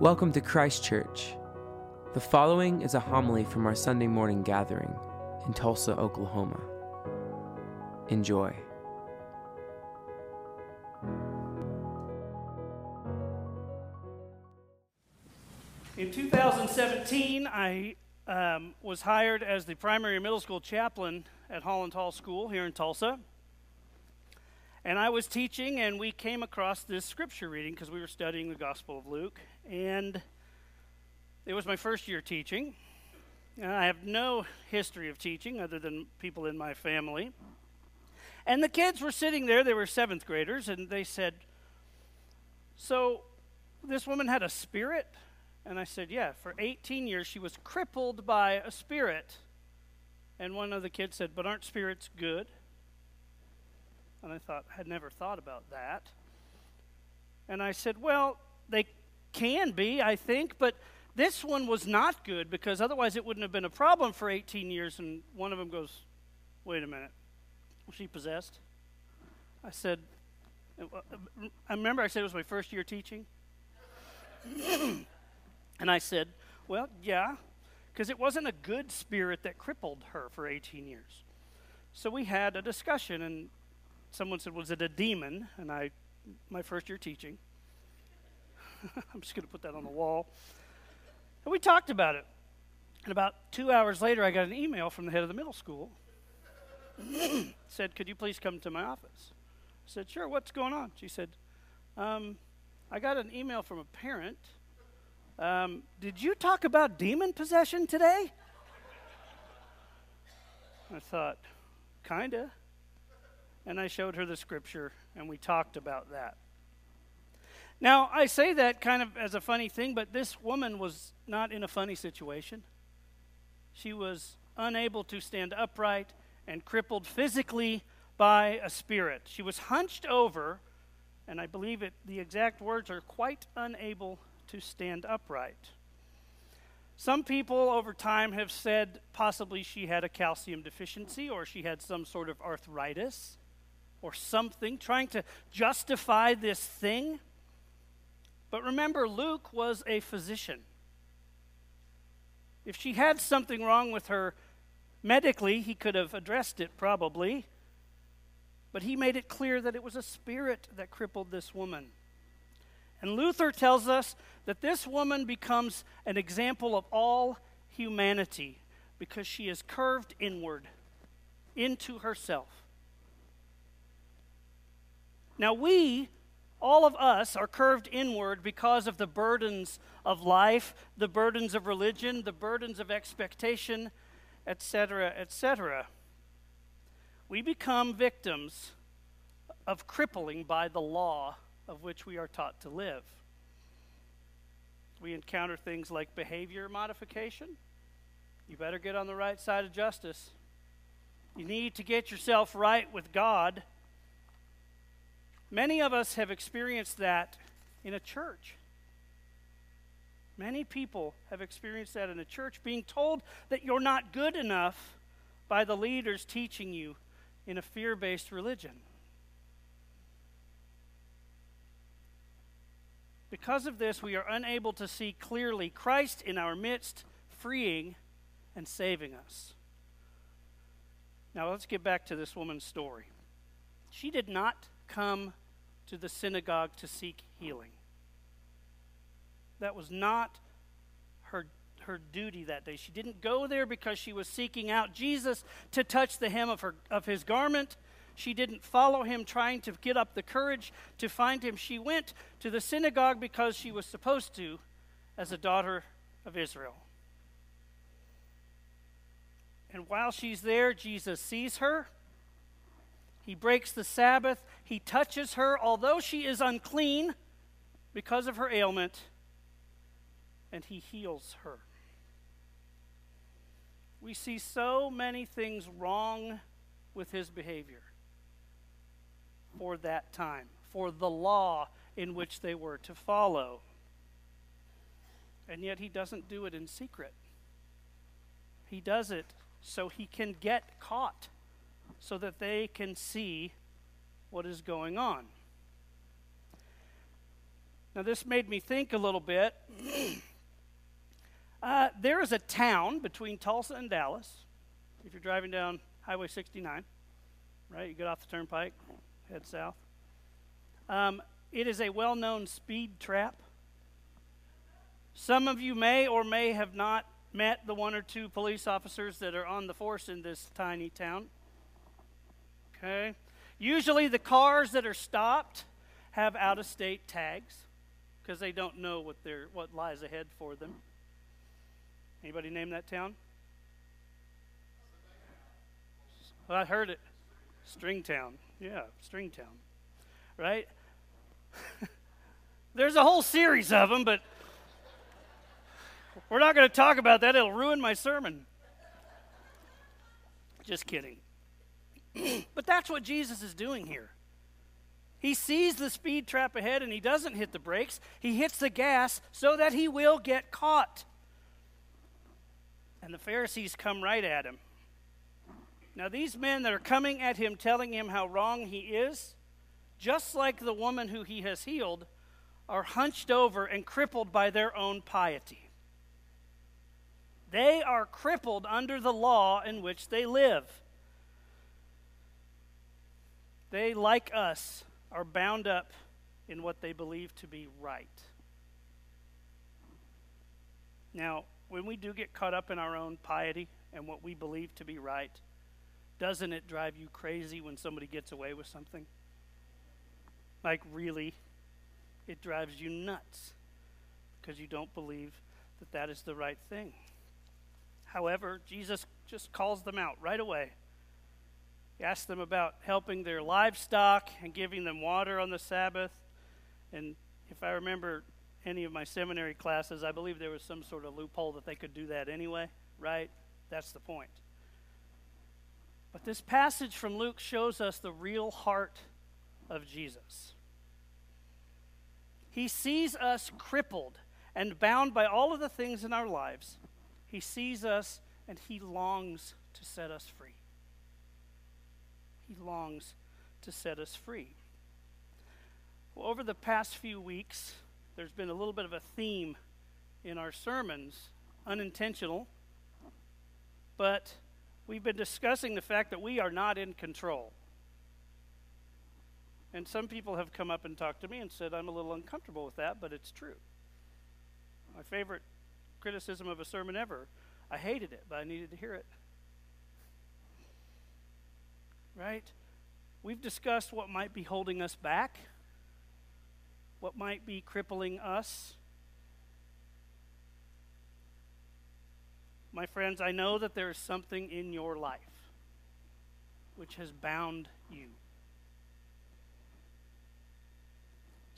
Welcome to Christ Church. The following is a homily from our Sunday morning gathering in Tulsa, Oklahoma. Enjoy. In 2017, I um, was hired as the primary middle school chaplain at Holland Hall School here in Tulsa. And I was teaching, and we came across this scripture reading because we were studying the Gospel of Luke. And it was my first year teaching. And I have no history of teaching other than people in my family. And the kids were sitting there, they were seventh graders, and they said, So this woman had a spirit? And I said, Yeah, for 18 years she was crippled by a spirit. And one of the kids said, But aren't spirits good? And I thought, I had never thought about that. And I said, Well, they can be, I think, but this one was not good because otherwise it wouldn't have been a problem for 18 years. And one of them goes, Wait a minute, was she possessed? I said, uh, uh, I remember I said it was my first year teaching. and I said, Well, yeah, because it wasn't a good spirit that crippled her for 18 years. So we had a discussion, and someone said, Was it a demon? And I, my first year teaching, I'm just going to put that on the wall. And we talked about it. And about two hours later, I got an email from the head of the middle school. said, Could you please come to my office? I said, Sure, what's going on? She said, um, I got an email from a parent. Um, did you talk about demon possession today? I thought, Kinda. And I showed her the scripture, and we talked about that. Now, I say that kind of as a funny thing, but this woman was not in a funny situation. She was unable to stand upright and crippled physically by a spirit. She was hunched over, and I believe it, the exact words are quite unable to stand upright. Some people over time have said possibly she had a calcium deficiency or she had some sort of arthritis or something, trying to justify this thing. But remember, Luke was a physician. If she had something wrong with her medically, he could have addressed it probably. But he made it clear that it was a spirit that crippled this woman. And Luther tells us that this woman becomes an example of all humanity because she is curved inward into herself. Now, we all of us are curved inward because of the burdens of life, the burdens of religion, the burdens of expectation, etc., etc. We become victims of crippling by the law of which we are taught to live. We encounter things like behavior modification. You better get on the right side of justice. You need to get yourself right with God Many of us have experienced that in a church. Many people have experienced that in a church, being told that you're not good enough by the leaders teaching you in a fear based religion. Because of this, we are unable to see clearly Christ in our midst, freeing and saving us. Now, let's get back to this woman's story. She did not come to the synagogue to seek healing. That was not her, her duty that day. She didn't go there because she was seeking out Jesus to touch the hem of, her, of his garment. She didn't follow him trying to get up the courage to find him. She went to the synagogue because she was supposed to as a daughter of Israel. And while she's there, Jesus sees her he breaks the Sabbath. He touches her, although she is unclean because of her ailment, and he heals her. We see so many things wrong with his behavior for that time, for the law in which they were to follow. And yet he doesn't do it in secret. He does it so he can get caught so that they can see what is going on. Now, this made me think a little bit. uh, there is a town between Tulsa and Dallas. If you're driving down Highway 69, right, you get off the turnpike, head south. Um, it is a well known speed trap. Some of you may or may have not met the one or two police officers that are on the force in this tiny town. Okay? Usually the cars that are stopped have out of state tags because they don't know what, they what lies ahead for them. Anybody name that town? Well, I heard it. Stringtown. Yeah, Stringtown. Right? There's a whole series of them, but we're not going to talk about that. It'll ruin my sermon. Just kidding. but that's what Jesus is doing here. He sees the speed trap ahead and he doesn't hit the brakes. He hits the gas so that he will get caught. And the Pharisees come right at him. Now, these men that are coming at him, telling him how wrong he is, just like the woman who he has healed, are hunched over and crippled by their own piety. They are crippled under the law in which they live. They, like us, are bound up in what they believe to be right. Now, when we do get caught up in our own piety and what we believe to be right, doesn't it drive you crazy when somebody gets away with something? Like, really? It drives you nuts because you don't believe that that is the right thing. However, Jesus just calls them out right away. Asks them about helping their livestock and giving them water on the Sabbath. And if I remember any of my seminary classes, I believe there was some sort of loophole that they could do that anyway, right? That's the point. But this passage from Luke shows us the real heart of Jesus. He sees us crippled and bound by all of the things in our lives he sees us and he longs to set us free. He longs to set us free. Well, over the past few weeks, there's been a little bit of a theme in our sermons, unintentional, but we've been discussing the fact that we are not in control. And some people have come up and talked to me and said, I'm a little uncomfortable with that, but it's true. My favorite criticism of a sermon ever. I hated it, but I needed to hear it. Right? We've discussed what might be holding us back, what might be crippling us. My friends, I know that there is something in your life which has bound you.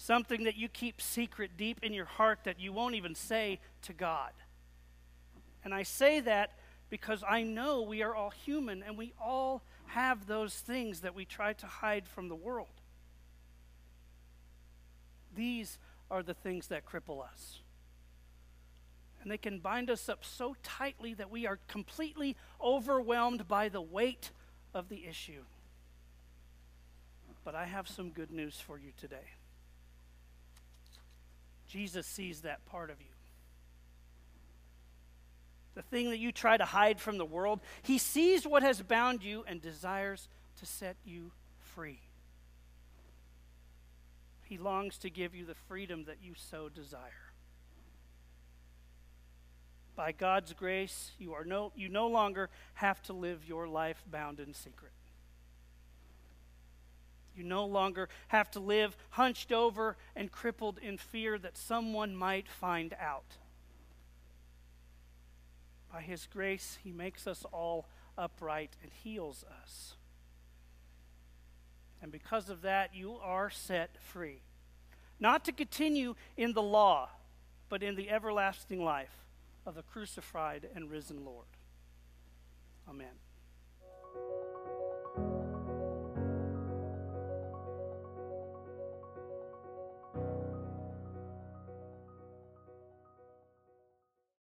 something that you keep secret deep in your heart that you won't even say to God. And I say that because I know we are all human and we all have those things that we try to hide from the world. These are the things that cripple us. And they can bind us up so tightly that we are completely overwhelmed by the weight of the issue. But I have some good news for you today. Jesus sees that part of you. The thing that you try to hide from the world, He sees what has bound you and desires to set you free. He longs to give you the freedom that you so desire. By God's grace, you, are no, you no longer have to live your life bound in secret. You no longer have to live hunched over and crippled in fear that someone might find out. By His grace, He makes us all upright and heals us. And because of that, you are set free. Not to continue in the law, but in the everlasting life of the crucified and risen Lord. Amen.